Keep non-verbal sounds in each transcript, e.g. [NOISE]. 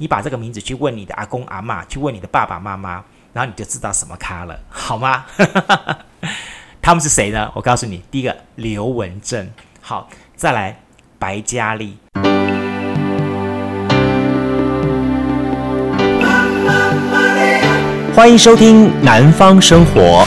你把这个名字去问你的阿公阿妈，去问你的爸爸妈妈，然后你就知道什么咖了，好吗？[LAUGHS] 他们是谁呢？我告诉你，第一个刘文正，好，再来白嘉莉。欢迎收听《南方生活》。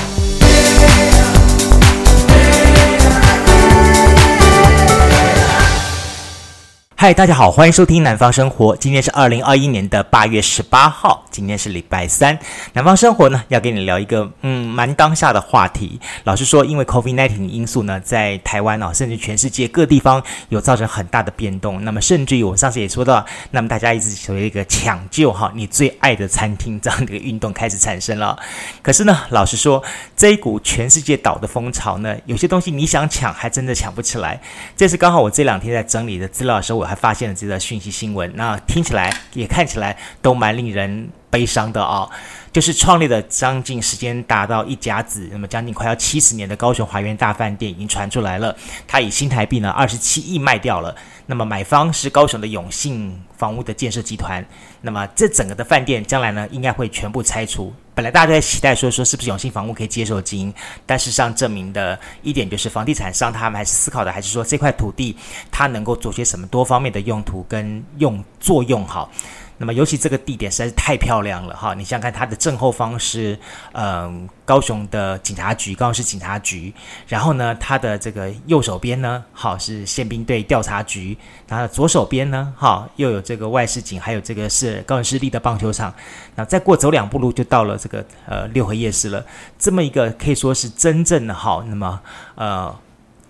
嗨，大家好，欢迎收听《南方生活》。今天是二零二一年的八月十八号，今天是礼拜三。南方生活呢，要跟你聊一个嗯蛮当下的话题。老实说，因为 COVID-19 的因素呢，在台湾啊，甚至全世界各地方有造成很大的变动。那么，甚至于我上次也说到，那么大家一直所谓一个抢救哈你最爱的餐厅这样的一个运动开始产生了。可是呢，老实说，这一股全世界倒的风潮呢，有些东西你想抢，还真的抢不起来。这是刚好我这两天在整理的资料的时候，我还发现了这个讯息新闻，那听起来也看起来都蛮令人悲伤的啊、哦！就是创立了将近时间达到一甲子，那么将近快要七十年的高雄华源大饭店已经传出来了，它以新台币呢二十七亿卖掉了。那么买方是高雄的永信房屋的建设集团。那么这整个的饭店将来呢应该会全部拆除。本来大家在期待说说是不是永信房屋可以接受经营，但事实上证明的一点就是房地产商他们还是思考的还是说这块土地它能够做些什么多方面的用途跟用作用好。那么，尤其这个地点实在是太漂亮了哈！你想想看，它的正后方是嗯、呃、高雄的警察局，高雄市警察局。然后呢，它的这个右手边呢，好是宪兵队调查局。然后左手边呢，哈又有这个外事警，还有这个是高雄市立的棒球场。那再过走两步路就到了这个呃六合夜市了。这么一个可以说是真正的好，那么呃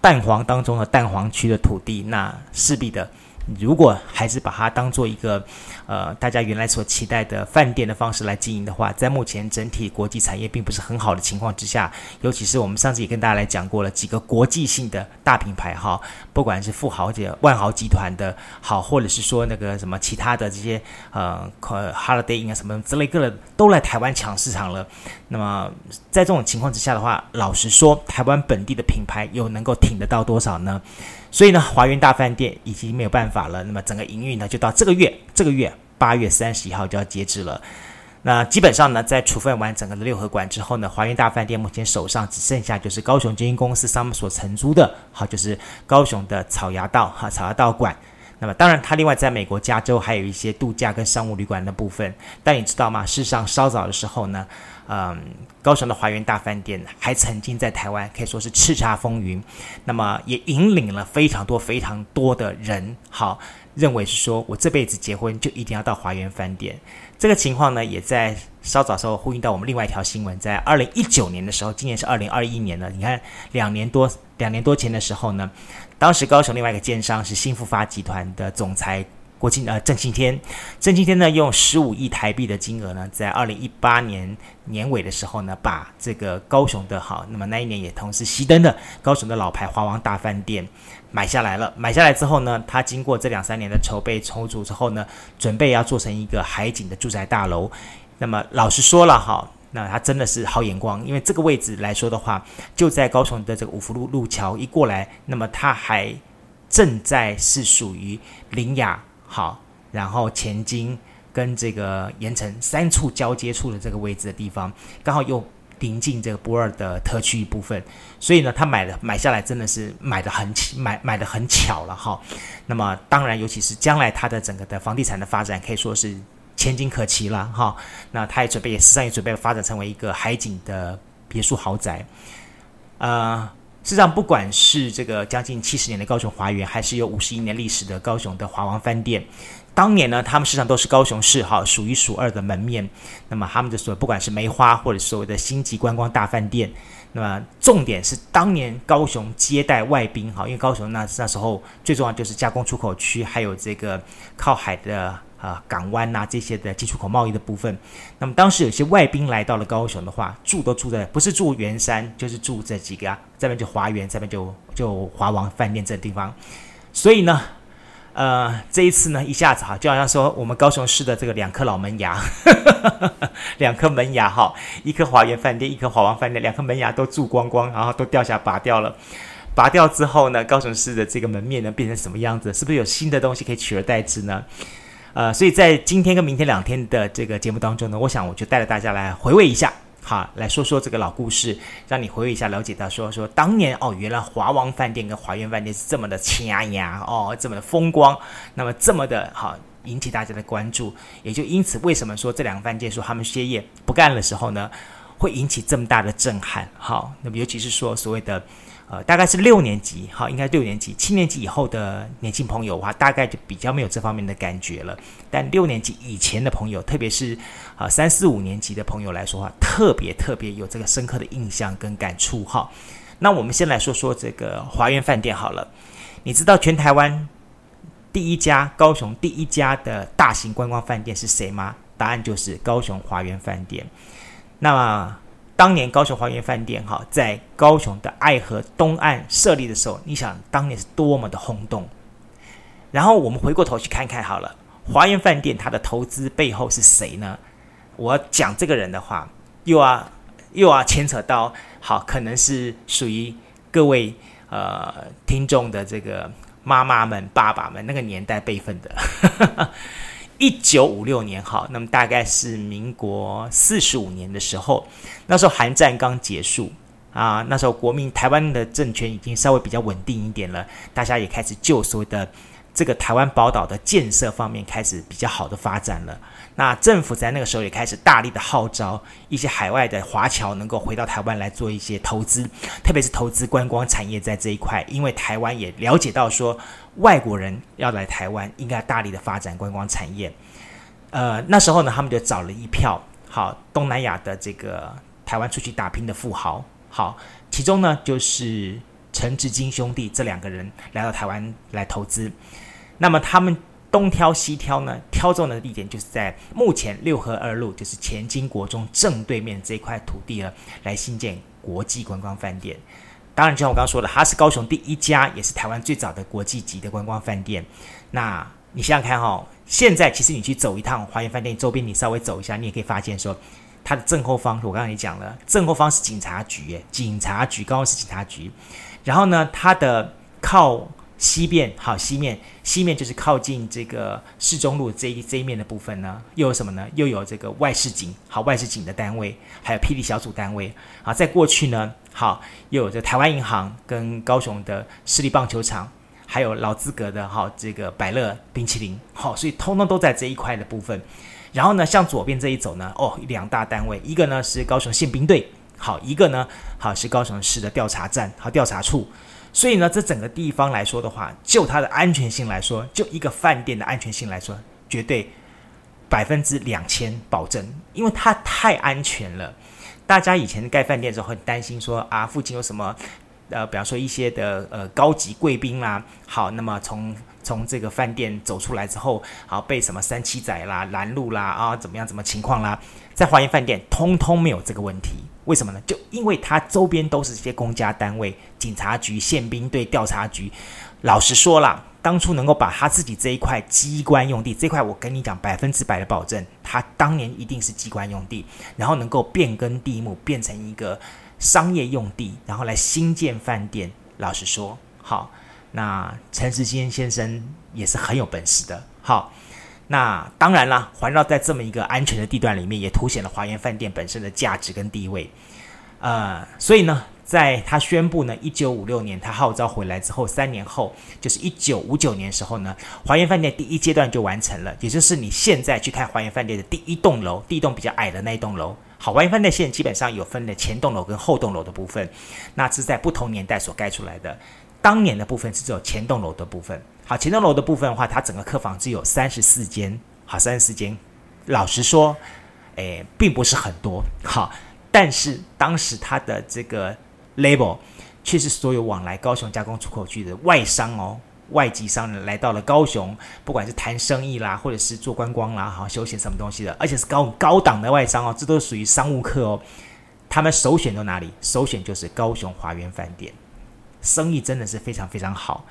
蛋黄当中的蛋黄区的土地，那势必的。如果还是把它当做一个，呃，大家原来所期待的饭店的方式来经营的话，在目前整体国际产业并不是很好的情况之下，尤其是我们上次也跟大家来讲过了几个国际性的大品牌哈，不管是富豪姐、万豪集团的好，或者是说那个什么其他的这些呃，Holiday 啊什么之类各的都来台湾抢市场了。那么在这种情况之下的话，老实说，台湾本地的品牌又能够挺得到多少呢？所以呢，华源大饭店已经没有办法了。那么整个营运呢，就到这个月，这个月八月三十一号就要截止了。那基本上呢，在处分完整个的六合馆之后呢，华源大饭店目前手上只剩下就是高雄经营公司他们所承租的，好，就是高雄的草衙道哈草衙道馆。那么当然，它另外在美国加州还有一些度假跟商务旅馆的部分。但你知道吗？事实上，稍早的时候呢。嗯，高雄的华园大饭店还曾经在台湾可以说是叱咤风云，那么也引领了非常多非常多的人，好，认为是说我这辈子结婚就一定要到华园饭店。这个情况呢，也在稍早时候呼应到我们另外一条新闻，在二零一九年的时候，今年是二零二一年了，你看两年多两年多前的时候呢，当时高雄另外一个建商是新复发集团的总裁。国庆呃，郑庆天，郑庆天呢，用十五亿台币的金额呢，在二零一八年年尾的时候呢，把这个高雄的好，那么那一年也同时熄灯的高雄的老牌华王大饭店买下来了。买下来之后呢，他经过这两三年的筹备筹组之后呢，准备要做成一个海景的住宅大楼。那么老实说了哈，那他真的是好眼光，因为这个位置来说的话，就在高雄的这个五福路路桥一过来，那么他还正在是属于林雅。好，然后前金跟这个盐城三处交接处的这个位置的地方，刚好又临近这个驳二的特区一部分，所以呢，他买的买下来真的是买的很买买的很巧了哈。那么当然，尤其是将来他的整个的房地产的发展，可以说是前景可期了哈。那他也准备，也实际上也准备发展成为一个海景的别墅豪宅，呃。事实上，不管是这个将近七十年的高雄华园，还是有五十一年历史的高雄的华王饭店，当年呢，他们实际上都是高雄市哈数一数二的门面。那么他们的所不管是梅花或者所谓的星级观光大饭店，那么重点是当年高雄接待外宾哈，因为高雄那那时候最重要就是加工出口区，还有这个靠海的。啊，港湾呐、啊、这些的进出口贸易的部分，那么当时有些外宾来到了高雄的话，住都住在不是住圆山，就是住这几个啊，这边就华园，这边就就华王饭店这个地方。所以呢，呃，这一次呢，一下子哈，就好像说我们高雄市的这个两颗老门牙，[LAUGHS] 两颗门牙哈，一颗华源饭店，一颗华王饭店，两颗门牙都住光光，然后都掉下拔掉了。拔掉之后呢，高雄市的这个门面呢变成什么样子？是不是有新的东西可以取而代之呢？呃，所以在今天跟明天两天的这个节目当中呢，我想我就带着大家来回味一下，好，来说说这个老故事，让你回味一下，了解到说说当年哦，原来华王饭店跟华苑饭店是这么的掐牙哦，这么的风光，那么这么的好引起大家的关注，也就因此为什么说这两个饭店说他们歇业不干的时候呢，会引起这么大的震撼？好，那么尤其是说所谓的。呃，大概是六年级，哈，应该六年级、七年级以后的年轻朋友的话，大概就比较没有这方面的感觉了。但六年级以前的朋友，特别是啊三四五年级的朋友来说的话，特别特别有这个深刻的印象跟感触哈。那我们先来说说这个华苑饭店好了。你知道全台湾第一家、高雄第一家的大型观光饭店是谁吗？答案就是高雄华苑饭店。那么。当年高雄华园饭店哈，在高雄的爱河东岸设立的时候，你想当年是多么的轰动。然后我们回过头去看看好了，华园饭店它的投资背后是谁呢？我讲这个人的话，又要又要牵扯到好，可能是属于各位呃听众的这个妈妈们、爸爸们那个年代辈分的。一九五六年，好，那么大概是民国四十五年的时候，那时候韩战刚结束啊，那时候国民台湾的政权已经稍微比较稳定一点了，大家也开始就所谓的这个台湾宝岛的建设方面开始比较好的发展了。那政府在那个时候也开始大力的号召一些海外的华侨能够回到台湾来做一些投资，特别是投资观光产业在这一块，因为台湾也了解到说外国人要来台湾，应该大力的发展观光产业。呃，那时候呢，他们就找了一票好东南亚的这个台湾出去打拼的富豪，好，其中呢就是陈志金兄弟这两个人来到台湾来投资，那么他们。东挑西挑呢，挑中的地点就是在目前六合二路，就是前金国中正对面这块土地了，来新建国际观光饭店。当然，就像我刚刚说的，它是高雄第一家，也是台湾最早的国际级的观光饭店。那你想想看哈、哦，现在其实你去走一趟华园饭店周边，你稍微走一下，你也可以发现说，它的正后方，我刚刚也讲了，正后方是警察局，警察局，高雄市警察局。然后呢，它的靠。西边好，西面西面就是靠近这个市中路这一这一面的部分呢，又有什么呢？又有这个外市警，好，外市警的单位，还有霹雳小组单位，好，在过去呢，好，又有这台湾银行跟高雄的市立棒球场，还有老资格的哈这个百乐冰淇淋，好，所以通通都在这一块的部分。然后呢，向左边这一走呢，哦，两大单位，一个呢是高雄宪兵队，好，一个呢好是高雄市的调查站，好，调查处。所以呢，这整个地方来说的话，就它的安全性来说，就一个饭店的安全性来说，绝对百分之两千保证，因为它太安全了。大家以前盖饭店的时候很担心说啊，附近有什么呃，比方说一些的呃高级贵宾啦，好，那么从从这个饭店走出来之后，好被什么三七仔啦拦路啦啊，怎么样怎么情况啦，在华苑饭店通通没有这个问题。为什么呢？就因为它周边都是这些公家单位，警察局、宪兵队、调查局。老实说啦，当初能够把他自己这一块机关用地，这块我跟你讲百分之百的保证，他当年一定是机关用地，然后能够变更地目，变成一个商业用地，然后来新建饭店。老实说，好，那陈时坚先生也是很有本事的。好。那当然啦，环绕在这么一个安全的地段里面，也凸显了华苑饭店本身的价值跟地位。呃，所以呢，在他宣布呢，一九五六年他号召回来之后，三年后，就是一九五九年时候呢，华苑饭店第一阶段就完成了，也就是你现在去看华苑饭店的第一栋楼，第一栋比较矮的那一栋楼。好，华苑饭店现在基本上有分的前栋楼跟后栋楼的部分，那是在不同年代所盖出来的。当年的部分是只有前栋楼的部分。好，前栋楼的部分的话，它整个客房只有三十四间，好，三十四间。老实说，诶，并不是很多，好，但是当时它的这个 label 却是所有往来高雄加工出口区的外商哦，外籍商人来到了高雄，不管是谈生意啦，或者是做观光啦，好，休闲什么东西的，而且是高高档的外商哦，这都属于商务客哦。他们首选到哪里？首选就是高雄华园饭店，生意真的是非常非常好。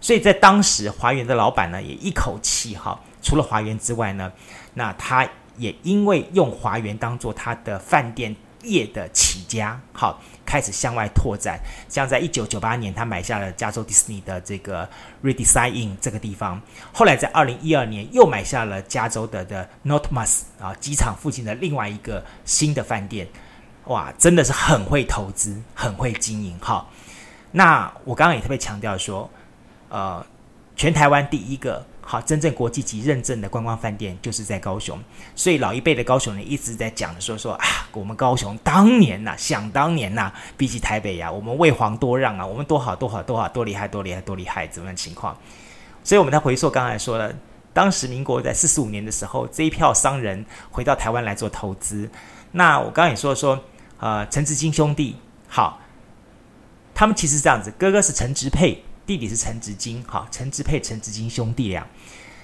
所以在当时，华源的老板呢也一口气哈，除了华源之外呢，那他也因为用华源当做他的饭店业的起家，好，开始向外拓展。像在一九九八年，他买下了加州迪士尼的这个 Redesign 这个地方，后来在二零一二年又买下了加州的的 n o t m a s 啊机场附近的另外一个新的饭店。哇，真的是很会投资，很会经营。哈，那我刚刚也特别强调说，呃，全台湾第一个好真正国际级认证的观光饭店就是在高雄，所以老一辈的高雄人一直在讲说说啊，我们高雄当年呐、想当年呐、比起台北呀、我们为皇多让啊，我们多好多好多好多厉害多厉害多厉害怎么样情况？所以我们在回溯刚才说了，当时民国在四十五年的时候，这一票商人回到台湾来做投资。那我刚刚也说说。呃，陈志金兄弟，好，他们其实是这样子，哥哥是陈植佩，弟弟是陈植金，好，陈植佩、陈植金兄弟俩。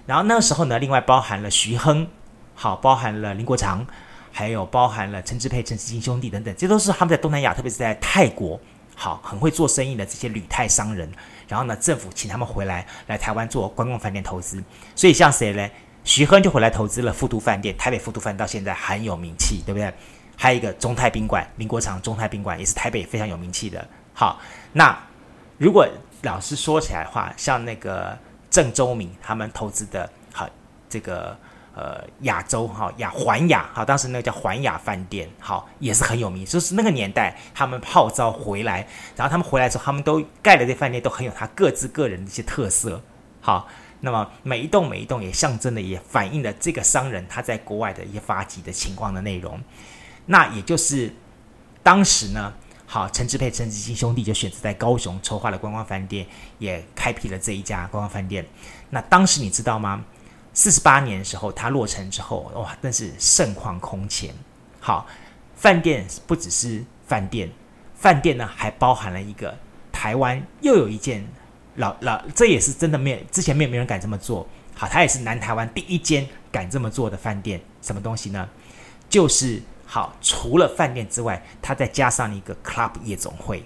然后那个时候呢，另外包含了徐亨，好，包含了林国常，还有包含了陈植佩、陈植金兄弟等等，这都是他们在东南亚，特别是在泰国，好，很会做生意的这些旅泰商人。然后呢，政府请他们回来来台湾做观光饭店投资，所以像谁呢？徐亨就回来投资了富都饭店，台北富都饭到现在很有名气，对不对？还有一个中泰宾馆，林国常中泰宾馆也是台北非常有名气的。好，那如果老实说起来的话，像那个郑周明他们投资的，好这个呃亚洲哈亚环亚好，当时那个叫环亚饭店，好也是很有名，就是那个年代他们号召回来，然后他们回来之后，他们都盖的这饭店都很有他各自个人的一些特色。好，那么每一栋每一栋也象征的也反映了这个商人他在国外的一些发迹的情况的内容。那也就是当时呢，好，陈志佩、陈志兴兄弟就选择在高雄筹划了观光饭店，也开辟了这一家观光饭店。那当时你知道吗？四十八年的时候，它落成之后，哇，真是盛况空前。好，饭店不只是饭店，饭店呢还包含了一个台湾又有一件老老，这也是真的没有之前没有没人敢这么做。好，它也是南台湾第一间敢这么做的饭店。什么东西呢？就是。好，除了饭店之外，它再加上一个 club 夜总会。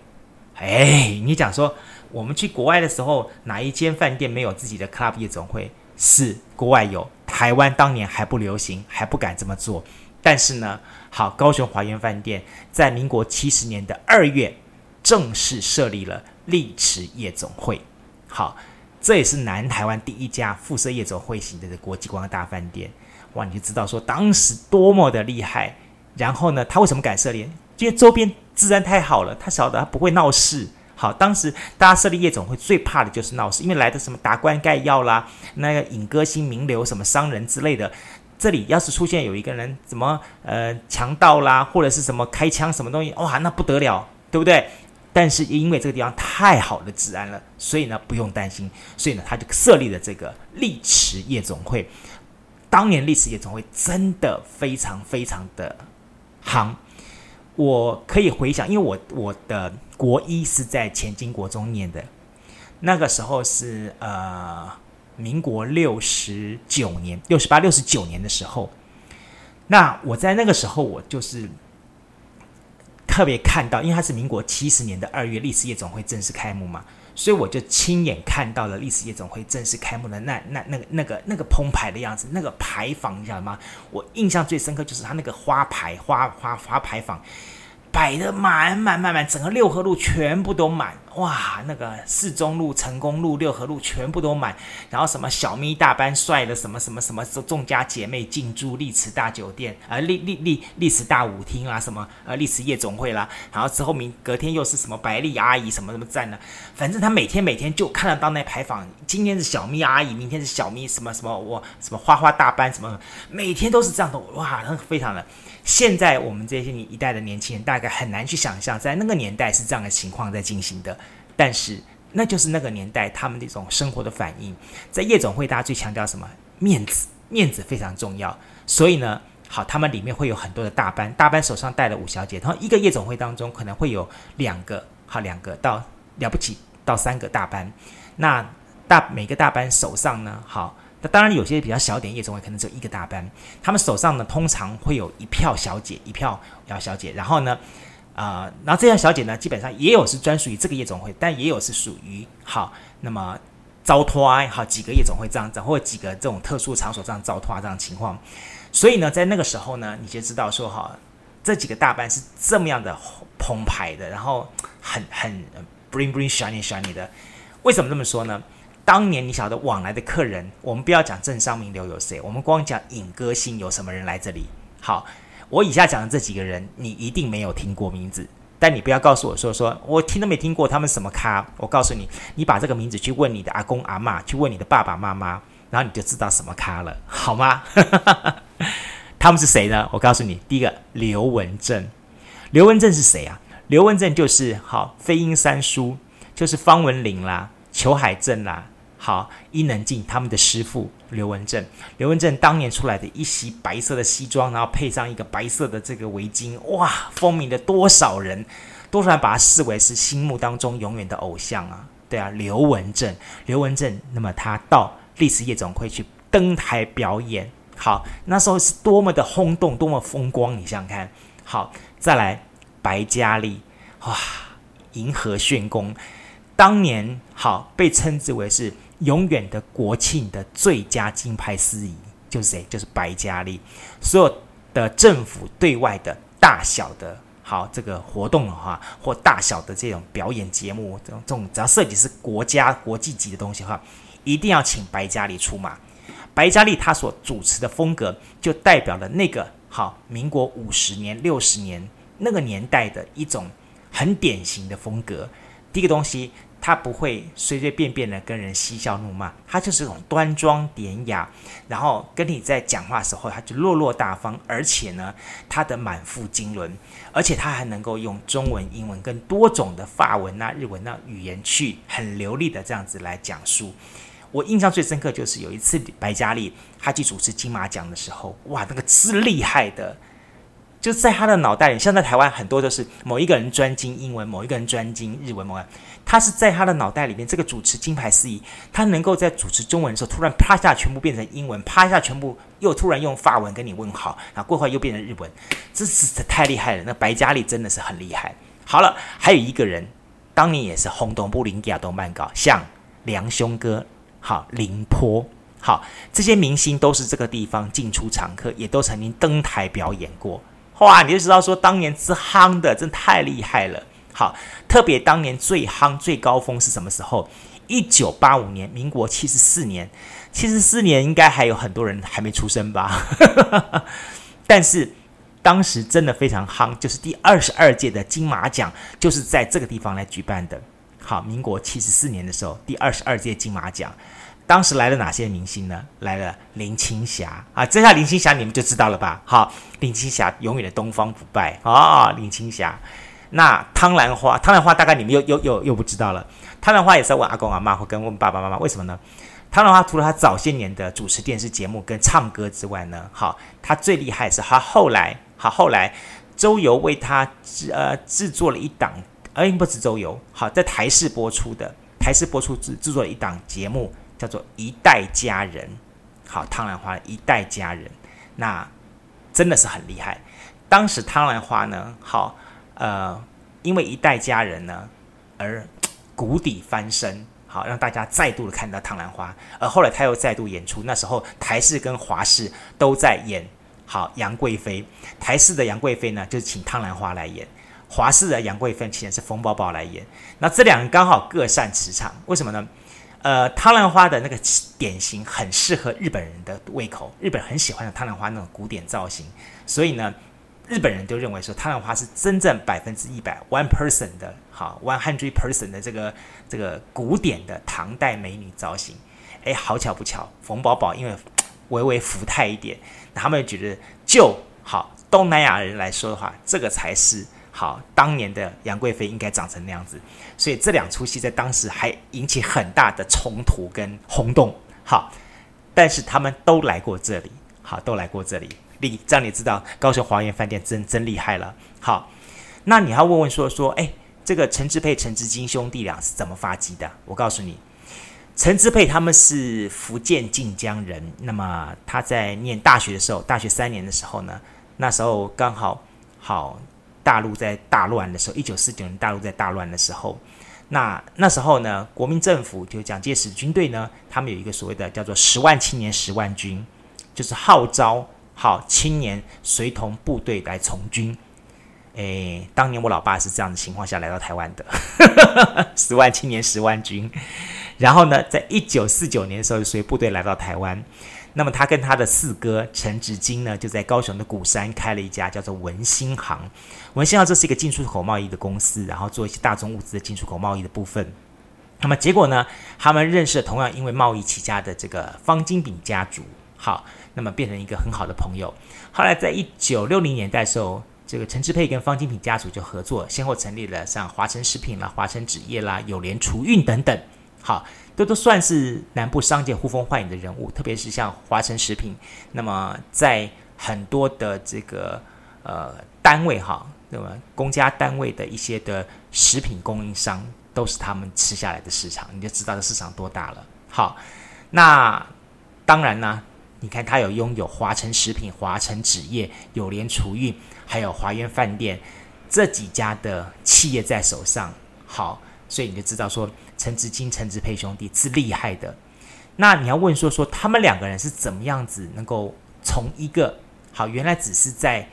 哎，你讲说我们去国外的时候，哪一间饭店没有自己的 club 夜总会？是国外有，台湾当年还不流行，还不敢这么做。但是呢，好，高雄华园饭店在民国七十年的二月正式设立了丽池夜总会。好，这也是南台湾第一家附设夜总会型的国际观光大饭店。哇，你就知道说当时多么的厉害。然后呢，他为什么敢设立？因为周边治安太好了，他晓得他不会闹事。好，当时大家设立夜总会最怕的就是闹事，因为来的什么达官盖要啦，那个影歌星名流、什么商人之类的，这里要是出现有一个人怎么呃强盗啦，或者是什么开枪什么东西，哇，那不得了，对不对？但是因为这个地方太好的治安了，所以呢不用担心，所以呢他就设立了这个丽池夜总会。当年丽池夜总会真的非常非常的。行，我可以回想，因为我我的国一是在前金国中念的，那个时候是呃民国六十九年、六十八、六十九年的时候，那我在那个时候我就是特别看到，因为它是民国七十年的二月，历史夜总会正式开幕嘛。所以我就亲眼看到了历史夜总会正式开幕的那那那个那个那个澎湃的样子，那个牌坊，你知道吗？我印象最深刻就是它那个花牌花花花牌坊。摆得满满满满，整个六合路全部都满哇！那个四中路、成功路、六合路全部都满，然后什么小咪大班帅的什么什么什么众家姐妹进驻丽池大酒店啊，丽丽丽丽池大舞厅啊，什么呃丽池夜总会啦，然后之后明隔天又是什么白丽阿姨什么什么站呢，反正他每天每天就看得到那牌坊，今天是小咪阿姨，明天是小咪什么什么我什么花花大班什么，每天都是这样的哇，那非常的。现在我们这些一代的年轻人大概很难去想象，在那个年代是这样的情况在进行的，但是那就是那个年代他们的一种生活的反应。在夜总会，大家最强调什么？面子，面子非常重要。所以呢，好，他们里面会有很多的大班，大班手上带了五小姐，然后一个夜总会当中可能会有两个，好，两个到了不起到三个大班。那大每个大班手上呢，好。那当然，有些比较小点夜总会可能只有一个大班，他们手上呢通常会有一票小姐，一票小小姐。然后呢，啊、然后这样小姐呢，基本上也有是专属于这个夜总会，但也有是属于好，那么招托啊好几个夜总会这样子，或几个这种特殊场所这样招托啊这样情况。所以呢，在那个时候呢，你就知道说哈，这几个大班是这么样的澎湃的，然后很很 bling bling shiny shiny 的。为什么这么说呢？当年你晓得往来的客人，我们不要讲政商名流有谁，我们光讲影歌星有什么人来这里。好，我以下讲的这几个人，你一定没有听过名字，但你不要告诉我说说我听都没听过他们什么咖。我告诉你，你把这个名字去问你的阿公阿妈，去问你的爸爸妈妈，然后你就知道什么咖了，好吗？[LAUGHS] 他们是谁呢？我告诉你，第一个刘文正，刘文正是谁啊？刘文正就是好飞鹰三叔，就是方文琳啦、裘海正啦。好，伊能静他们的师傅刘文正，刘文正当年出来的一袭白色的西装，然后配上一个白色的这个围巾，哇，风靡了多少人，多少人把他视为是心目当中永远的偶像啊！对啊，刘文正，刘文正，那么他到历史夜总会去登台表演，好，那时候是多么的轰动，多么风光，你想想看。好，再来白嘉莉，哇，银河炫功，当年好被称之为是。永远的国庆的最佳金牌司仪就是谁？就是白嘉莉。所有的政府对外的大小的好这个活动的话，或大小的这种表演节目，这种这种只要涉及是国家国际级的东西的话，一定要请白嘉莉出马。白嘉莉她所主持的风格，就代表了那个好民国五十年、六十年那个年代的一种很典型的风格。第一个东西。他不会随随便便的跟人嬉笑怒骂，他就是一种端庄典雅，然后跟你在讲话的时候，他就落落大方，而且呢，他的满腹经纶，而且他还能够用中文、英文跟多种的法文啊、日文那语言去很流利的这样子来讲述。我印象最深刻就是有一次白嘉莉她去主持金马奖的时候，哇，那个之厉害的。就在他的脑袋里，像在台湾很多都是某一个人专精英文，某一个人专精日文，某个他是在他的脑袋里面，这个主持金牌司仪，他能够在主持中文的时候，突然啪一下全部变成英文，啪一下全部又突然用法文跟你问好，然后过会又变成日文，这是太厉害了。那白嘉莉真的是很厉害。好了，还有一个人，当年也是轰动布林亚东曼高，像梁兄哥，好林坡，好这些明星都是这个地方进出常客，也都曾经登台表演过。哇，你就知道说当年之夯的，真太厉害了。好，特别当年最夯、最高峰是什么时候？一九八五年，民国七十四年。七十四年应该还有很多人还没出生吧？[LAUGHS] 但是当时真的非常夯，就是第二十二届的金马奖就是在这个地方来举办的。好，民国七十四年的时候，第二十二届金马奖。当时来了哪些明星呢？来了林青霞啊，这下林青霞你们就知道了吧？好，林青霞永远的东方不败啊，林青霞。那汤兰花，汤兰花大概你们又又又又不知道了。汤兰花也是问阿公阿妈或跟问爸爸妈妈，为什么呢？汤兰花除了他早些年的主持电视节目跟唱歌之外呢，好，他最厉害是他后来，好后来周游为他制呃制作了一档，哎不是周游，好在台视播出的，台视播出制制作了一档节目。叫做一代佳人，好，汤兰花一代佳人，那真的是很厉害。当时汤兰花呢，好，呃，因为一代佳人呢而谷底翻身，好，让大家再度的看到汤兰花。而后来他又再度演出，那时候台视跟华视都在演，好，杨贵妃。台视的杨贵妃呢，就请汤兰花来演；华视的杨贵妃请的是冯宝宝来演。那这两个刚好各擅驰场，为什么呢？呃，汤兰花的那个典型很适合日本人的胃口，日本很喜欢的汤兰花那种古典造型，所以呢，日本人都认为说汤兰花是真正百分之一百 one person 的好 one hundred person 的这个这个古典的唐代美女造型。哎，好巧不巧，冯宝宝因为微微福态一点，他们觉得就好东南亚人来说的话，这个才是。好，当年的杨贵妃应该长成那样子，所以这两出戏在当时还引起很大的冲突跟轰动。好，但是他们都来过这里，好，都来过这里。你让你知道高雄华苑饭店真真厉害了。好，那你要问问说说，哎，这个陈志佩、陈志金兄弟俩是怎么发迹的？我告诉你，陈志佩他们是福建晋江人，那么他在念大学的时候，大学三年的时候呢，那时候刚好好。大陆在大乱的时候，一九四九年大陆在大乱的时候，那那时候呢，国民政府就蒋介石军队呢，他们有一个所谓的叫做“十万青年十万军”，就是号召好青年随同部队来从军。诶，当年我老爸是这样的情况下来到台湾的，[LAUGHS] 十万青年十万军。然后呢，在一九四九年的时候，随部队来到台湾。那么他跟他的四哥陈植金呢，就在高雄的鼓山开了一家叫做文兴行。文兴行这是一个进出口贸易的公司，然后做一些大宗物资的进出口贸易的部分。那么结果呢，他们认识了同样因为贸易起家的这个方金炳家族，好，那么变成一个很好的朋友。后来在一九六零年代的时候，这个陈植佩跟方金炳家族就合作，先后成立了像华城食品啦、华城纸业啦、友联储运等等，好。这都算是南部商界呼风唤雨的人物，特别是像华城食品，那么在很多的这个呃单位哈，那么公家单位的一些的食品供应商，都是他们吃下来的市场，你就知道这市场多大了。好，那当然呢，你看他有拥有华城食品、华城纸业、友联储运，还有华源饭店这几家的企业在手上，好。所以你就知道说，陈植金、陈植佩兄弟是厉害的。那你要问说说，他们两个人是怎么样子能够从一个好原来只是在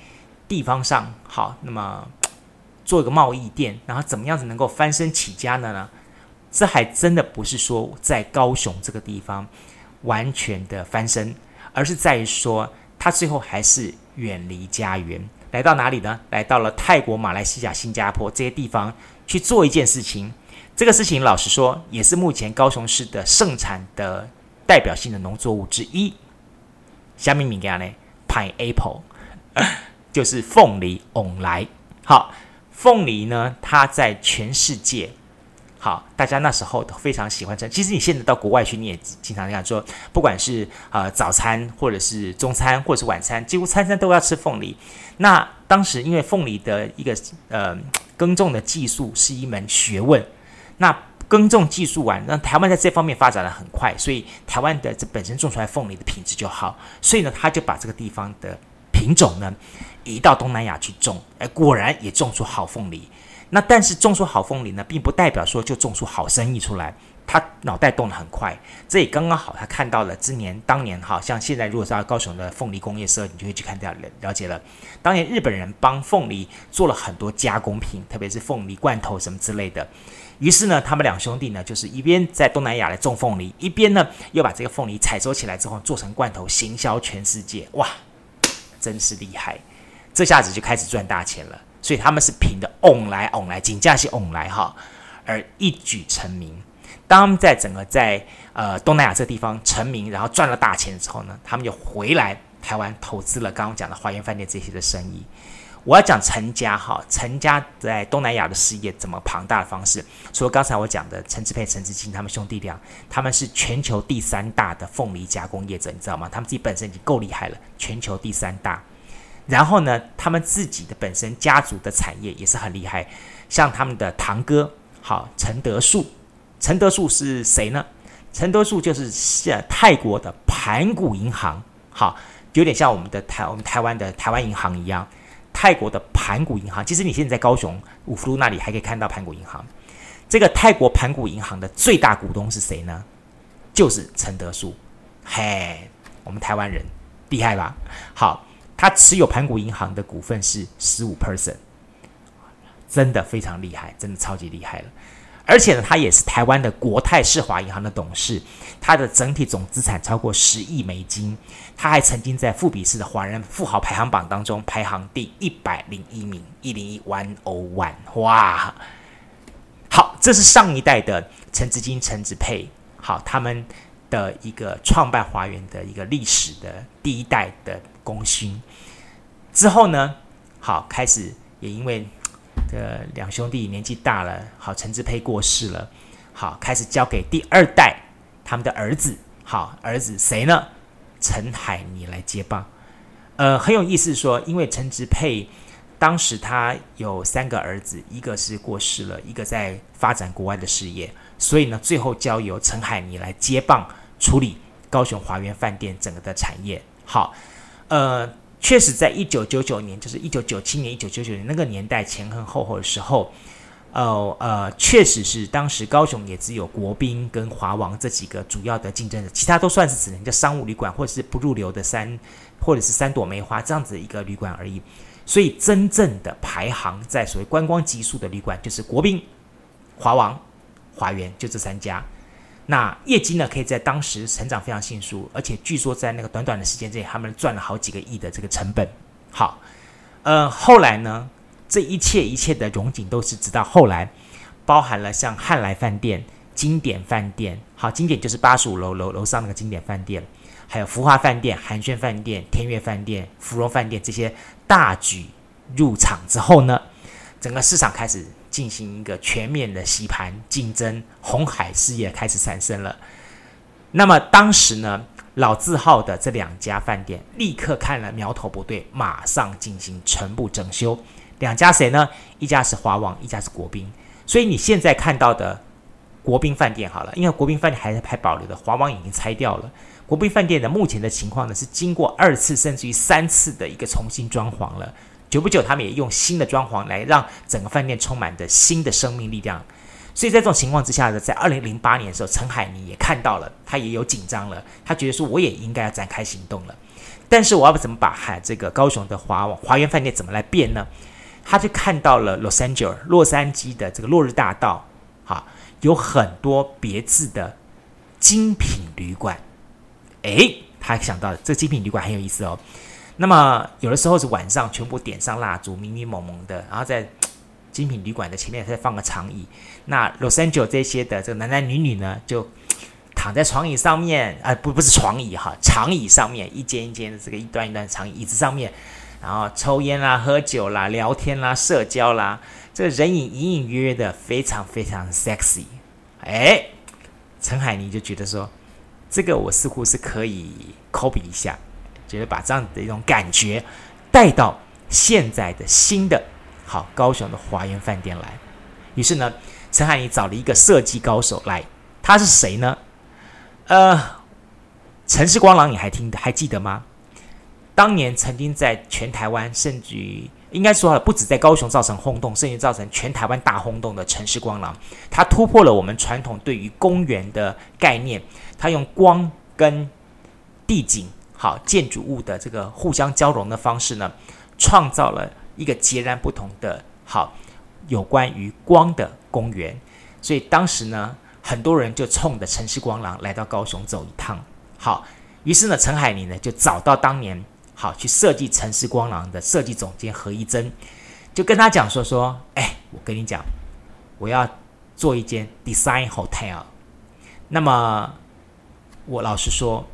地方上好，那么做一个贸易店，然后怎么样子能够翻身起家的呢？这还真的不是说在高雄这个地方完全的翻身，而是在于说他最后还是远离家园，来到哪里呢？来到了泰国、马来西亚、新加坡这些地方去做一件事情。这个事情，老实说，也是目前高雄市的盛产的代表性的农作物之一。虾米物件呢？Pineapple，[LAUGHS] 就是凤梨。旺来，好，凤梨呢，它在全世界，好，大家那时候都非常喜欢吃。其实你现在到国外去，你也经常这样说，不管是呃早餐，或者是中餐，或者是晚餐，几乎餐餐都要吃凤梨。那当时因为凤梨的一个呃耕种的技术是一门学问。那耕种技术完，那台湾在这方面发展得很快，所以台湾的这本身种出来凤梨的品质就好，所以呢，他就把这个地方的品种呢移到东南亚去种，哎，果然也种出好凤梨。那但是种出好凤梨呢，并不代表说就种出好生意出来。他脑袋动得很快，这也刚刚好，他看到了之年当年哈，像现在如果是高雄的凤梨工业社，你就会去看掉了了解了。当年日本人帮凤梨做了很多加工品，特别是凤梨罐头什么之类的。于是呢，他们两兄弟呢，就是一边在东南亚来种凤梨，一边呢又把这个凤梨采收起来之后做成罐头，行销全世界。哇，真是厉害！这下子就开始赚大钱了。所以他们是凭的旺来旺来，紧架是旺来哈，而一举成名。当他们在整个在呃东南亚这地方成名，然后赚了大钱之后呢，他们就回来台湾投资了刚刚讲的华园饭店这些的生意。我要讲陈家哈，陈家在东南亚的事业怎么庞大的方式？除了刚才我讲的陈志佩、陈志清他们兄弟俩，他们是全球第三大的凤梨加工业者，你知道吗？他们自己本身已经够厉害了，全球第三大。然后呢，他们自己的本身家族的产业也是很厉害，像他们的堂哥好陈德树，陈德树是谁呢？陈德树就是像泰国的盘古银行，好，有点像我们的台我们台湾的台湾银行一样。泰国的盘古银行，其实你现在在高雄五福路那里还可以看到盘古银行。这个泰国盘古银行的最大股东是谁呢？就是陈德树。嘿，我们台湾人厉害吧？好，他持有盘古银行的股份是十五 percent，真的非常厉害，真的超级厉害了。而且呢，他也是台湾的国泰世华银行的董事，他的整体总资产超过十亿美金。他还曾经在富比士的华人富豪排行榜当中排行第一百零一名，一零一 one o one，哇！好，这是上一代的陈志金、陈植沛，好，他们的一个创办华园的一个历史的第一代的功勋。之后呢，好，开始也因为。这两兄弟年纪大了，好，陈植沛过世了，好，开始交给第二代他们的儿子，好，儿子谁呢？陈海尼来接棒。呃，很有意思说，因为陈植沛当时他有三个儿子，一个是过世了，一个在发展国外的事业，所以呢，最后交由陈海尼来接棒处理高雄华园饭店整个的产业。好，呃。确实，在一九九九年，就是一九九七年、一九九九年那个年代前前后后的时候，呃呃，确实是当时高雄也只有国宾跟华王这几个主要的竞争者，其他都算是只能叫商务旅馆或者是不入流的三或者是三朵梅花这样子一个旅馆而已。所以真正的排行在所谓观光级数的旅馆，就是国宾、华王、华园，就这三家。那业绩呢，可以在当时成长非常迅速，而且据说在那个短短的时间内，他们赚了好几个亿的这个成本。好，呃，后来呢，这一切一切的荣景都是直到后来，包含了像汉来饭店、经典饭店，好，经典就是八十五楼楼楼上那个经典饭店，还有福华饭店、寒暄饭店、天悦饭店、芙蓉饭店这些大举入场之后呢，整个市场开始。进行一个全面的洗盘竞争，红海事业开始产生了。那么当时呢，老字号的这两家饭店立刻看了苗头不对，马上进行全部整修。两家谁呢？一家是华王，一家是国宾。所以你现在看到的国宾饭店好了，因为国宾饭店还是还保留的，华王已经拆掉了。国宾饭店的目前的情况呢，是经过二次甚至于三次的一个重新装潢了。久不久，他们也用新的装潢来让整个饭店充满着新的生命力量。所以在这种情况之下呢，在二零零八年的时候，陈海尼也看到了，他也有紧张了，他觉得说我也应该要展开行动了。但是我要怎么把海这个高雄的华华园饭店怎么来变呢？他就看到了 Los Angeles 洛杉矶的这个落日大道，哈，有很多别致的精品旅馆。诶，他想到这精品旅馆很有意思哦。那么有的时候是晚上全部点上蜡烛，迷迷蒙蒙的，然后在 [TSK] 精品旅馆的前面再放个长椅。那 Los Angeles 这些的这个男男女女呢，就躺在床椅上面，啊、不不是床椅哈，长椅上面，一间一间的这个一段一段长椅子上面，然后抽烟啦、喝酒啦、聊天啦、社交啦，这个人影隐隐约约的，非常非常 sexy。哎，陈海尼就觉得说，这个我似乎是可以 copy 一下。觉得把这样子的一种感觉带到现在的新的好高雄的华园饭店来，于是呢，陈海尼找了一个设计高手来，他是谁呢？呃，陈世光郎，你还听还记得吗？当年曾经在全台湾，甚至于应该说了，不止在高雄造成轰动，甚至造成全台湾大轰动的陈世光郎，他突破了我们传统对于公园的概念，他用光跟地景。好，建筑物的这个互相交融的方式呢，创造了一个截然不同的好有关于光的公园。所以当时呢，很多人就冲着城市光廊来到高雄走一趟。好，于是呢，陈海宁呢就找到当年好去设计城市光廊的设计总监何一珍，就跟他讲说说，哎，我跟你讲，我要做一间 design hotel。那么我老实说。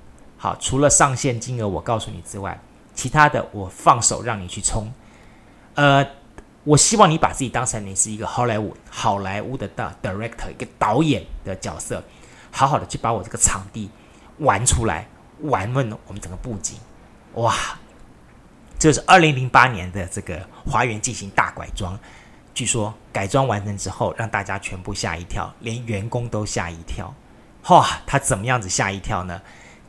好，除了上限金额我告诉你之外，其他的我放手让你去冲。呃，我希望你把自己当成你是一个好莱坞好莱坞的大 director，一个导演的角色，好好的去把我这个场地玩出来，玩问我们整个布景。哇，这是二零零八年的这个华园进行大改装，据说改装完成之后，让大家全部吓一跳，连员工都吓一跳。哇，他怎么样子吓一跳呢？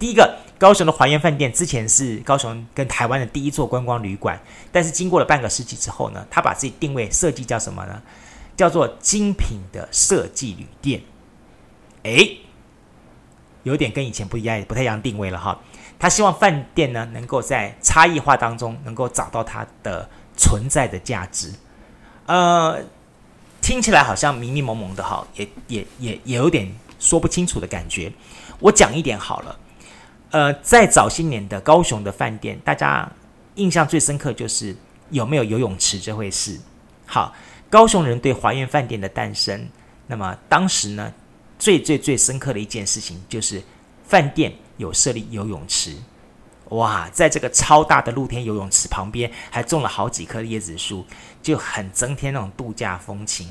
第一个，高雄的华园饭店之前是高雄跟台湾的第一座观光旅馆，但是经过了半个世纪之后呢，他把自己定位设计叫什么呢？叫做精品的设计旅店。诶，有点跟以前不一样，不太一样定位了哈。他希望饭店呢能够在差异化当中能够找到它的存在的价值。呃，听起来好像迷迷蒙蒙的哈，也也也也有点说不清楚的感觉。我讲一点好了。呃，在早些年的高雄的饭店，大家印象最深刻就是有没有游泳池这回事。好，高雄人对华园饭店的诞生，那么当时呢，最最最深刻的一件事情就是饭店有设立游泳池。哇，在这个超大的露天游泳池旁边，还种了好几棵椰子树，就很增添那种度假风情。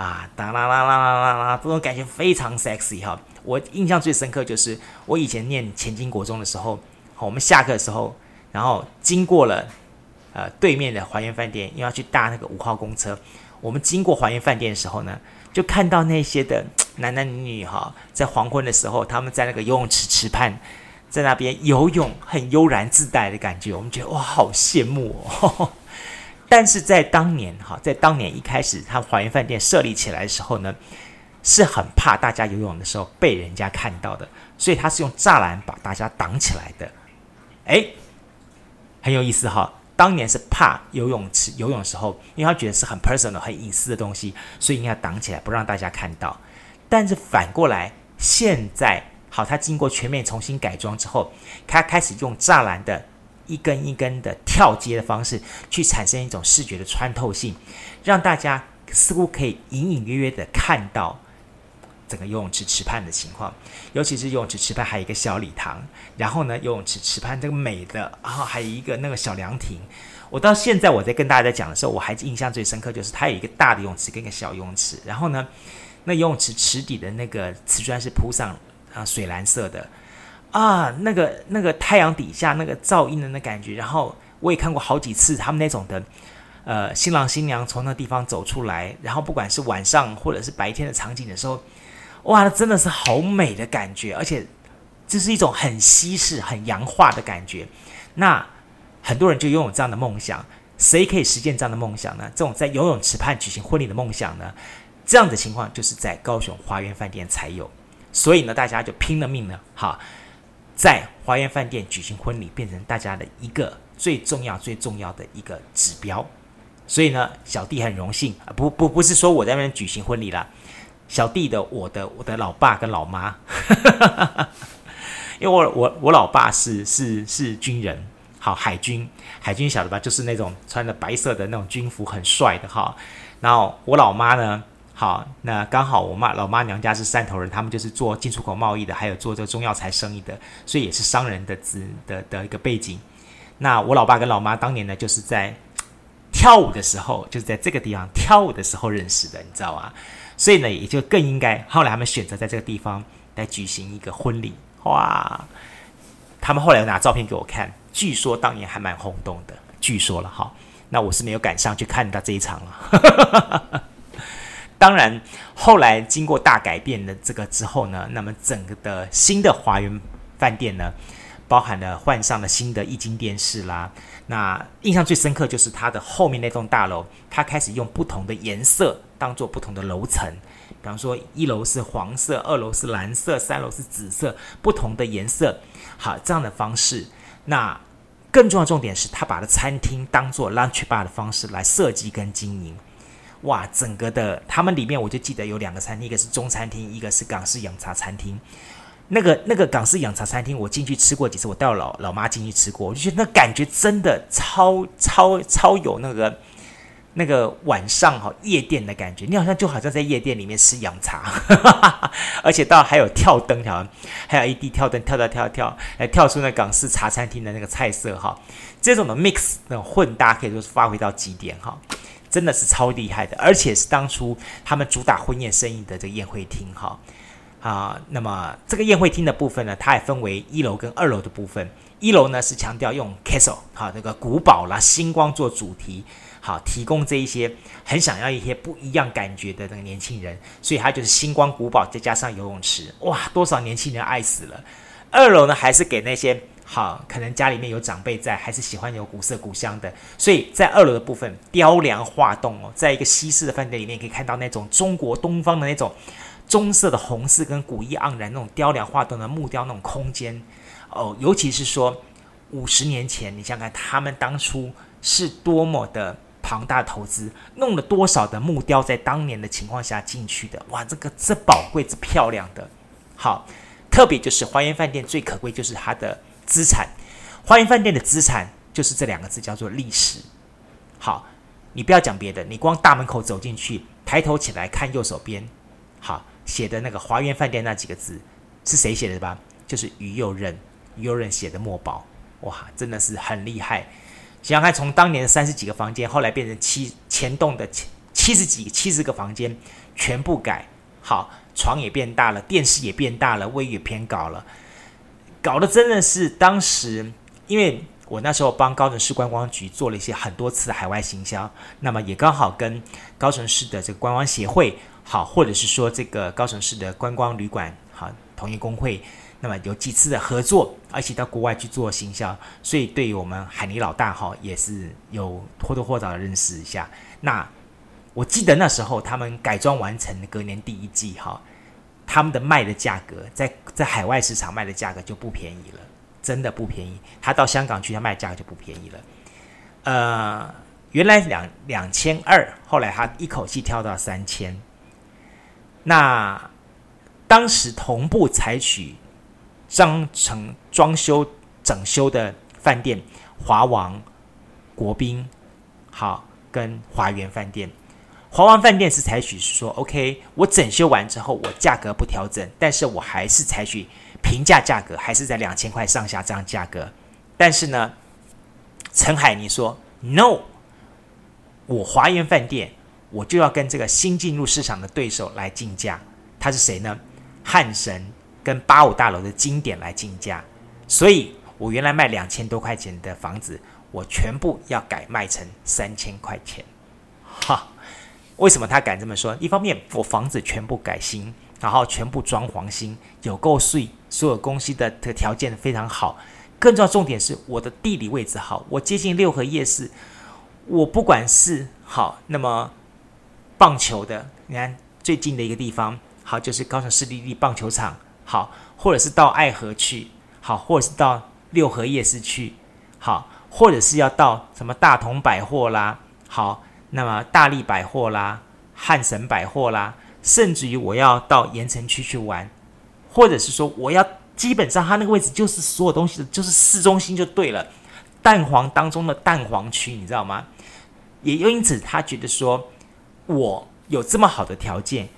啊，哒啦啦啦啦啦啦，这种感觉非常 sexy 哈。我印象最深刻就是我以前念前金国中的时候，我们下课的时候，然后经过了呃对面的华园饭店，因为要去搭那个五号公车。我们经过华园饭店的时候呢，就看到那些的男男女女哈，在黄昏的时候，他们在那个游泳池池畔，在那边游泳，很悠然自在的感觉。我们觉得哇，好羡慕哦。但是在当年哈，在当年一开始，他华园饭店设立起来的时候呢，是很怕大家游泳的时候被人家看到的，所以他是用栅栏把大家挡起来的。诶，很有意思哈。当年是怕游泳池游泳的时候，因为他觉得是很 personal、很隐私的东西，所以应该挡起来，不让大家看到。但是反过来，现在好，他经过全面重新改装之后，他开始用栅栏的一根一根的跳接的方式，去产生一种视觉的穿透性，让大家似乎可以隐隐约约的看到。整个游泳池池畔的情况，尤其是游泳池池畔还有一个小礼堂，然后呢，游泳池池畔这个美的，然后还有一个那个小凉亭。我到现在我在跟大家在讲的时候，我还印象最深刻，就是它有一个大的泳池跟一个小泳池，然后呢，那游泳池池底的那个瓷砖是铺上啊水蓝色的啊，那个那个太阳底下那个照映的那感觉，然后我也看过好几次他们那种的。呃，新郎新娘从那地方走出来，然后不管是晚上或者是白天的场景的时候。哇，那真的是好美的感觉，而且这是一种很西式、很洋化的感觉。那很多人就拥有这样的梦想，谁可以实现这样的梦想呢？这种在游泳池畔举行婚礼的梦想呢？这样的情况就是在高雄华园饭店才有。所以呢，大家就拼了命了，哈，在华苑饭店举行婚礼，变成大家的一个最重要、最重要的一个指标。所以呢，小弟很荣幸啊，不不不是说我在那边举行婚礼了。小弟的，我的，我的老爸跟老妈，[LAUGHS] 因为我我我老爸是是是军人，好海军海军晓得吧？就是那种穿着白色的那种军服，很帅的哈。然后我老妈呢，好，那刚好我妈老妈娘家是汕头人，他们就是做进出口贸易的，还有做这个中药材生意的，所以也是商人的子的的一个背景。那我老爸跟老妈当年呢，就是在跳舞的时候，就是在这个地方跳舞的时候认识的，你知道吗？所以呢，也就更应该。后来他们选择在这个地方来举行一个婚礼，哇！他们后来拿照片给我看，据说当年还蛮轰动的。据说了哈，那我是没有赶上去看到这一场了。[LAUGHS] 当然，后来经过大改变的这个之后呢，那么整个的新的华园饭店呢，包含了换上了新的液晶电视啦。那印象最深刻就是它的后面那栋大楼，它开始用不同的颜色当做不同的楼层，比方说一楼是黄色，二楼是蓝色，三楼是紫色，不同的颜色，好，这样的方式。那更重要的重点是，它把的餐厅当做 lunch bar 的方式来设计跟经营。哇，整个的他们里面我就记得有两个餐厅，一个是中餐厅，一个是港式洋茶餐厅。那个那个港式洋茶餐厅，我进去吃过几次，我带我老老妈进去吃过，我就觉得那感觉真的超超超有那个那个晚上哈夜店的感觉，你好像就好像在夜店里面吃洋茶，[LAUGHS] 而且到还有跳灯条，还有一地跳灯跳跳跳跳，来跳出那港式茶餐厅的那个菜色哈，这种的 mix 那种混搭可以说是发挥到极点哈，真的是超厉害的，而且是当初他们主打婚宴生意的这个宴会厅哈。啊，那么这个宴会厅的部分呢，它也分为一楼跟二楼的部分。一楼呢是强调用 castle 哈，这个古堡啦、星光做主题，好，提供这一些很想要一些不一样感觉的那个年轻人，所以它就是星光古堡再加上游泳池，哇，多少年轻人爱死了。二楼呢还是给那些好，可能家里面有长辈在，还是喜欢有古色古香的，所以在二楼的部分雕梁画栋哦，在一个西式的饭店里面可以看到那种中国东方的那种。棕色的红色跟古意盎然那种雕梁画栋的木雕那种空间，哦，尤其是说五十年前，你想想看他们当初是多么的庞大投资，弄了多少的木雕在当年的情况下进去的，哇，这个这宝贵、这漂亮的，好，特别就是华园饭店最可贵就是它的资产，华园饭店的资产就是这两个字叫做历史。好，你不要讲别的，你光大门口走进去，抬头起来看右手边，好。写的那个华园饭店那几个字是谁写的吧？就是于右任，于右任写的墨宝，哇，真的是很厉害。想想看，从当年的三十几个房间，后来变成七前栋的七七十几七十个房间，全部改好，床也变大了，电视也变大了，卫浴也偏高了，搞得真的是当时，因为我那时候帮高雄市观光局做了一些很多次海外行销，那么也刚好跟高雄市的这个观光协会。好，或者是说这个高雄市的观光旅馆，好，同业公会，那么有几次的合作，而且到国外去做行销，所以对于我们海尼老大哈，也是有或多或少的认识一下。那我记得那时候他们改装完成隔年第一季哈，他们的卖的价格在在海外市场卖的价格就不便宜了，真的不便宜。他到香港去，他卖的价格就不便宜了。呃，原来两两千二，后来他一口气跳到三千。那当时同步采取章程装修整修的饭店，华王、国宾，好，跟华园饭店。华王饭店是采取说，OK，我整修完之后，我价格不调整，但是我还是采取平价价格，还是在两千块上下这样价格。但是呢，陈海尼说，No，我华园饭店。我就要跟这个新进入市场的对手来竞价，他是谁呢？汉神跟八五大楼的经典来竞价，所以我原来卖两千多块钱的房子，我全部要改卖成三千块钱。哈，为什么他敢这么说？一方面我房子全部改新，然后全部装潢新，有够碎，所有东西的的条件非常好，更重要重点是我的地理位置好，我接近六合夜市，我不管是好那么。棒球的，你看最近的一个地方，好，就是高雄市立地棒球场，好，或者是到爱河去，好，或者是到六合夜市去，好，或者是要到什么大同百货啦，好，那么大利百货啦，汉神百货啦，甚至于我要到盐埕区去玩，或者是说我要基本上它那个位置就是所有东西的就是市中心就对了，蛋黄当中的蛋黄区，你知道吗？也因此他觉得说。我有这么好的条件，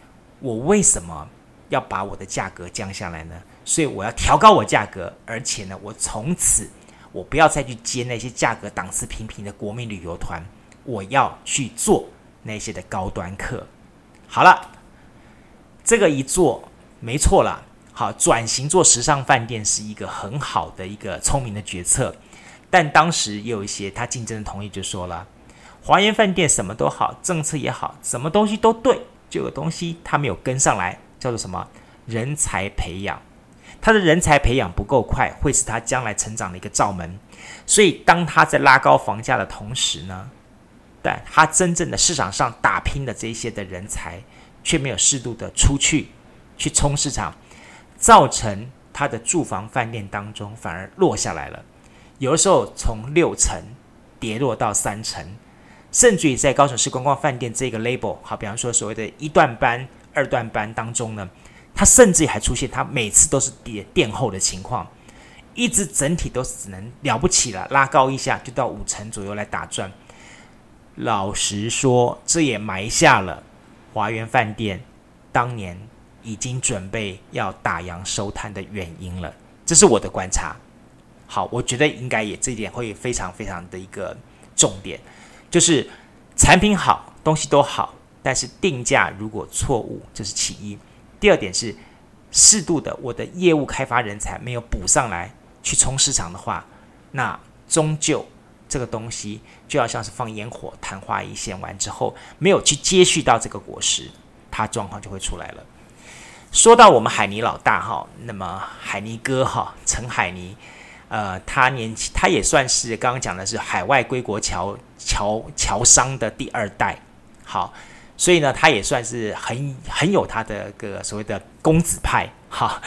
我为什么要把我的价格降下来呢？所以我要调高我价格，而且呢，我从此我不要再去接那些价格档次平平的国民旅游团，我要去做那些的高端客。好了，这个一做没错了，好，转型做时尚饭店是一个很好的一个聪明的决策，但当时也有一些他竞争的同业就说了。华源饭店什么都好，政策也好，什么东西都对，就有东西他没有跟上来，叫做什么？人才培养。他的人才培养不够快，会是他将来成长的一个罩门。所以，当他在拉高房价的同时呢，但他真正的市场上打拼的这些的人才，却没有适度的出去去冲市场，造成他的住房饭店当中反而落下来了。有的时候从六层跌落到三层。甚至于在高雄市观光饭店这个 label，好，比方说所谓的一段班、二段班当中呢，它甚至还出现它每次都是跌垫后的情况，一直整体都只能了不起了，拉高一下就到五成左右来打转。老实说，这也埋下了华园饭店当年已经准备要打烊收摊的原因了。这是我的观察。好，我觉得应该也这一点会非常非常的一个重点。就是产品好，东西都好，但是定价如果错误，这是其一。第二点是适度的，我的业务开发人才没有补上来去冲市场的话，那终究这个东西就要像是放烟火，昙花一现完之后，没有去接续到这个果实，它状况就会出来了。说到我们海尼老大哈，那么海尼哥哈，陈海尼。呃，他年轻，他也算是刚刚讲的是海外归国侨侨侨商的第二代，好，所以呢，他也算是很很有他的个所谓的公子派，哈。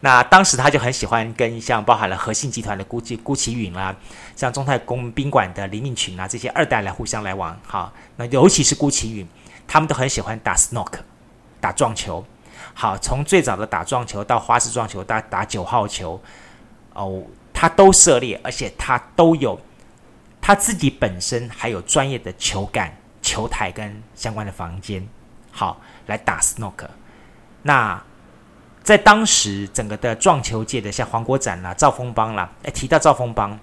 那当时他就很喜欢跟像包含了和信集团的辜其辜其允啦，像中泰宫宾馆的林命群啊这些二代来互相来往，好，那尤其是辜其允，他们都很喜欢打 snook，打撞球，好，从最早的打撞球到花式撞球，打打九号球，哦。他都涉猎，而且他都有他自己本身还有专业的球杆、球台跟相关的房间，好来打 snook。那在当时整个的撞球界的，像黄国展啦、赵峰邦啦，哎，提到赵峰邦，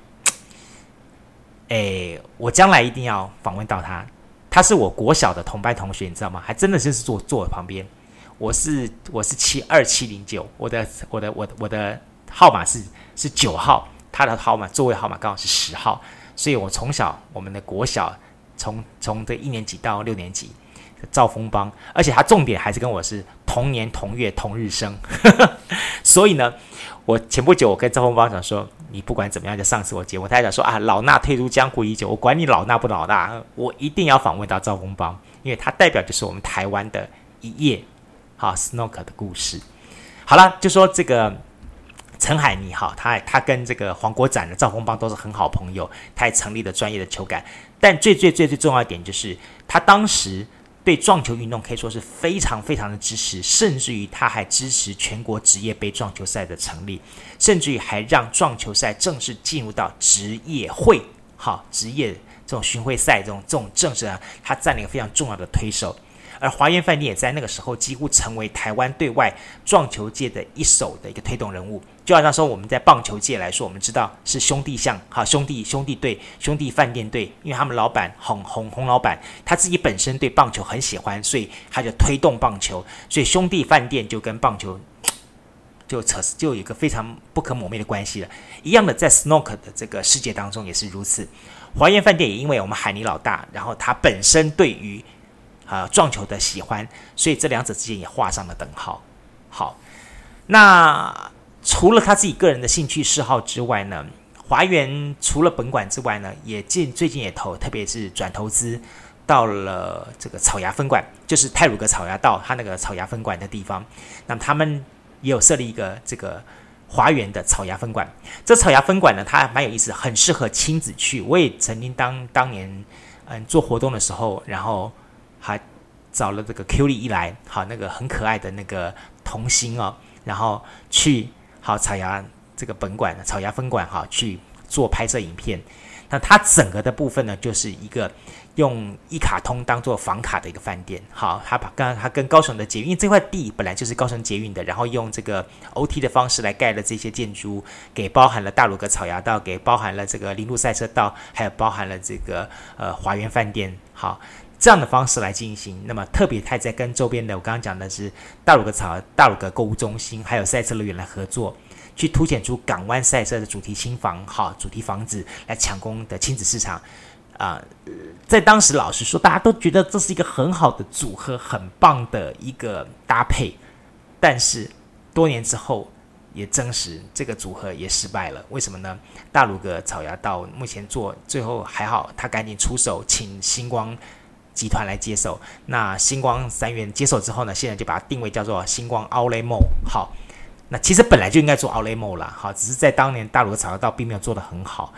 哎，我将来一定要访问到他。他是我国小的同班同学，你知道吗？还真的就是坐坐我旁边。我是我是七二七零九，我的我的我的我的号码是。是九号，他的号码座位号码刚好是十号，所以我从小我们的国小从从这一年级到六年级，赵峰邦，而且他重点还是跟我是同年同月同日生，[LAUGHS] 所以呢，我前不久我跟赵峰邦讲说，你不管怎么样就上次我节目，他还讲说啊，老衲退出江湖已久，我管你老衲不老衲，我一定要访问到赵峰邦，因为他代表就是我们台湾的一页，好，Snooker 的故事。好了，就说这个。陈海尼哈，他他跟这个黄国展的赵峰邦都是很好朋友，他也成立了专业的球杆。但最最最最重要一点就是，他当时对撞球运动可以说是非常非常的支持，甚至于他还支持全国职业杯撞球赛的成立，甚至于还让撞球赛正式进入到职业会，好职业这种巡回赛这种这种正式啊，他占领非常重要的推手。而华苑饭店也在那个时候几乎成为台湾对外撞球界的一手的一个推动人物。就好像说我们在棒球界来说，我们知道是兄弟象，哈兄弟兄弟队、兄弟饭店队，因为他们老板洪洪洪老板他自己本身对棒球很喜欢，所以他就推动棒球，所以兄弟饭店就跟棒球就扯就有一个非常不可磨灭的关系了。一样的，在 snook 的这个世界当中也是如此。华苑饭店也因为我们海尼老大，然后他本身对于啊，撞球的喜欢，所以这两者之间也画上了等号。好，那除了他自己个人的兴趣嗜好之外呢，华园除了本馆之外呢，也近最近也投，特别是转投资到了这个草衙分馆，就是泰鲁格草衙道他那个草衙分馆的地方。那么他们也有设立一个这个华园的草衙分馆。这草衙分馆呢，它蛮有意思，很适合亲子去。我也曾经当当年嗯做活动的时候，然后。还找了这个 Q 力一来，好那个很可爱的那个童星哦，然后去好草衙这个本馆草衙分馆哈去做拍摄影片。那它整个的部分呢，就是一个用一卡通当做房卡的一个饭店。好，他把刚刚他跟高雄的捷运，因为这块地本来就是高雄捷运的，然后用这个 OT 的方式来盖了这些建筑，给包含了大鲁阁草衙道，给包含了这个铃鹿赛车道，还有包含了这个呃华园饭店。好。这样的方式来进行，那么特别他在跟周边的，我刚刚讲的是大鲁阁草、大鲁阁购物中心，还有赛车乐园来合作，去凸显出港湾赛车的主题新房，好，主题房子来抢攻的亲子市场，啊、在当时老实说，大家都觉得这是一个很好的组合，很棒的一个搭配，但是多年之后也证实这个组合也失败了，为什么呢？大鲁阁草衙到目前做最后还好，他赶紧出手请星光。[LAUGHS] 集团来接手，那星光三元接手之后呢，现在就把它定位叫做星光 Outlet Mall。好，那其实本来就应该做 Outlet Mall 啦，好，只是在当年大鲁阁草衙道并没有做得很好。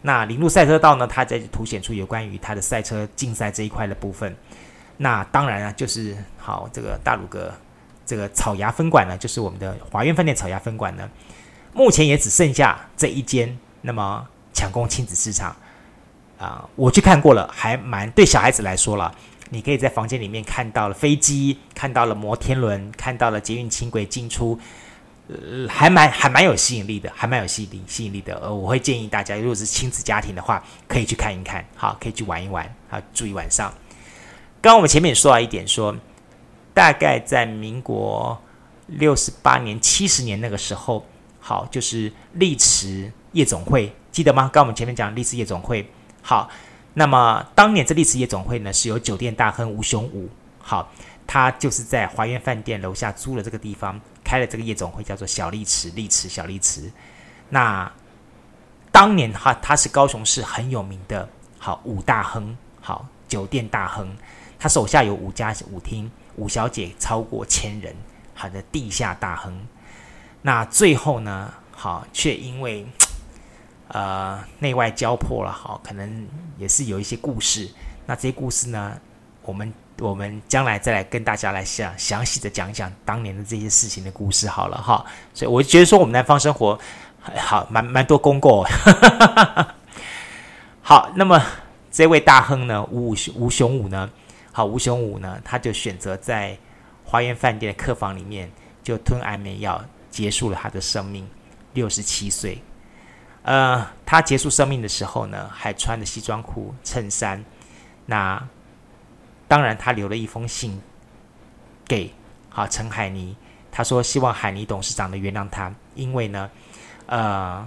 那铃鹿赛车道呢，它在凸显出有关于它的赛车竞赛这一块的部分。那当然啊，就是好这个大鲁阁这个草芽分馆呢，就是我们的华苑饭店草芽分馆呢，目前也只剩下这一间，那么抢攻亲子市场。啊，我去看过了，还蛮对小孩子来说了。你可以在房间里面看到了飞机，看到了摩天轮，看到了捷运轻轨进出，呃，还蛮还蛮有吸引力的，还蛮有吸引力吸引力的。呃，我会建议大家，如果是亲子家庭的话，可以去看一看，好，可以去玩一玩，好，住一晚上。刚刚我们前面也说到一点说，大概在民国六十八年、七十年那个时候，好，就是丽池夜总会，记得吗？刚刚我们前面讲丽池夜总会。好，那么当年这丽池夜总会呢，是由酒店大亨吴雄武，好，他就是在华苑饭店楼下租了这个地方，开了这个夜总会，叫做小丽池，丽池小丽池。那当年哈，他是高雄市很有名的，好五大亨，好酒店大亨，他手下有五家舞厅，五小姐超过千人，好的地下大亨。那最后呢，好却因为。呃，内外交迫了，哈，可能也是有一些故事。那这些故事呢，我们我们将来再来跟大家来详详细的讲一讲当年的这些事情的故事好了哈。所以我觉得说我们南方生活好蛮蛮多公过。[LAUGHS] 好，那么这位大亨呢，吴吴雄武呢，好，吴雄武呢，他就选择在华园饭店的客房里面就吞安眠药，结束了他的生命，六十七岁。呃，他结束生命的时候呢，还穿着西装裤、衬衫。那当然，他留了一封信给好陈海尼，他说希望海尼董事长能原谅他，因为呢，呃，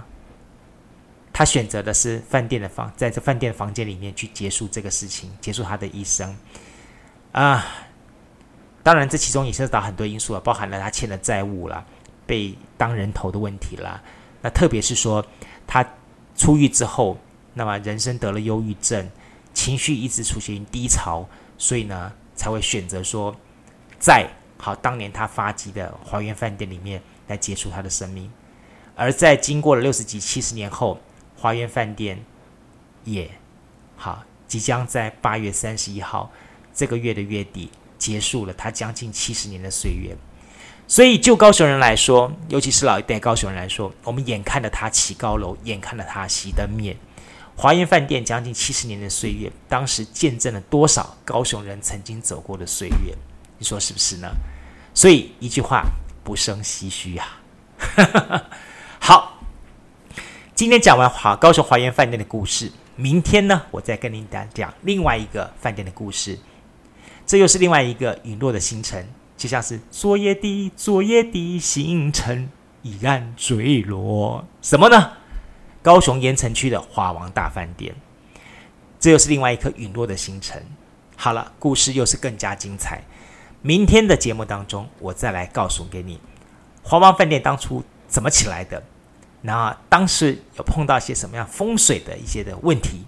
他选择的是饭店的房，在这饭店的房间里面去结束这个事情，结束他的一生。啊、当然，这其中也涉及到很多因素了，包含了他欠的债务啦，被当人头的问题啦。那特别是说。他出狱之后，那么人生得了忧郁症，情绪一直处于低潮，所以呢，才会选择说，在好当年他发迹的华源饭店里面来结束他的生命。而在经过了六十几、七十年后，华园饭店也好，即将在八月三十一号这个月的月底结束了他将近七十年的岁月。所以，就高雄人来说，尤其是老一代高雄人来说，我们眼看着他起高楼，眼看着他熄灯灭。华园饭店将近七十年的岁月，当时见证了多少高雄人曾经走过的岁月？你说是不是呢？所以一句话，不胜唏嘘呀。[LAUGHS] 好，今天讲完华高雄华园饭店的故事，明天呢，我再跟您讲讲另外一个饭店的故事。这又是另外一个陨落的星辰，就像是昨夜的昨夜的星辰已然坠落，什么呢？高雄盐城区的华王大饭店，这又是另外一颗陨落的星辰。好了，故事又是更加精彩。明天的节目当中，我再来告诉给你，华王饭店当初怎么起来的，那当时有碰到一些什么样风水的一些的问题，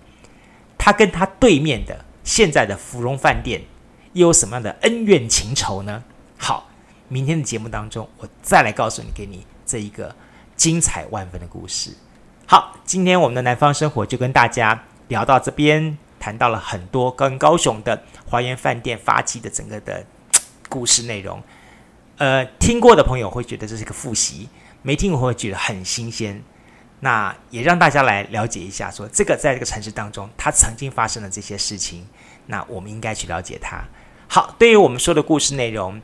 他跟他对面的现在的芙蓉饭店又有什么样的恩怨情仇呢？明天的节目当中，我再来告诉你，给你这一个精彩万分的故事。好，今天我们的南方生活就跟大家聊到这边，谈到了很多跟高雄的华园饭店发迹的整个的故事内容。呃，听过的朋友会觉得这是一个复习，没听过会觉得很新鲜。那也让大家来了解一下说，说这个在这个城市当中，它曾经发生的这些事情，那我们应该去了解它。好，对于我们说的故事内容，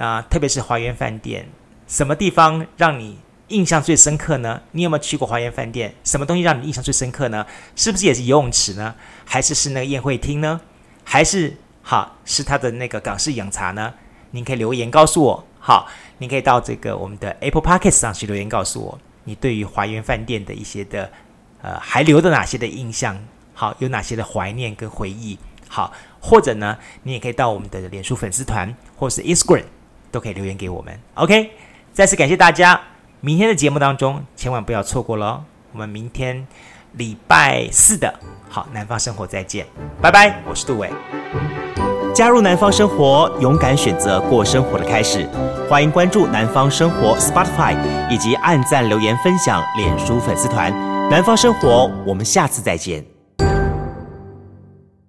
啊、特别是华园饭店，什么地方让你印象最深刻呢？你有没有去过华园饭店？什么东西让你印象最深刻呢？是不是也是游泳池呢？还是是那个宴会厅呢？还是好是它的那个港式饮茶呢？您可以留言告诉我。好，您可以到这个我们的 Apple Podcast 上去留言告诉我，你对于华园饭店的一些的呃还留着哪些的印象？好，有哪些的怀念跟回忆？好，或者呢，你也可以到我们的脸书粉丝团或是 Instagram 都可以留言给我们。OK，再次感谢大家。明天的节目当中，千万不要错过了。我们明天礼拜四的好南方生活再见，拜拜！我是杜伟。加入南方生活，勇敢选择过生活的开始。欢迎关注南方生活 Spotify，以及按赞、留言、分享脸书粉丝团。南方生活，我们下次再见。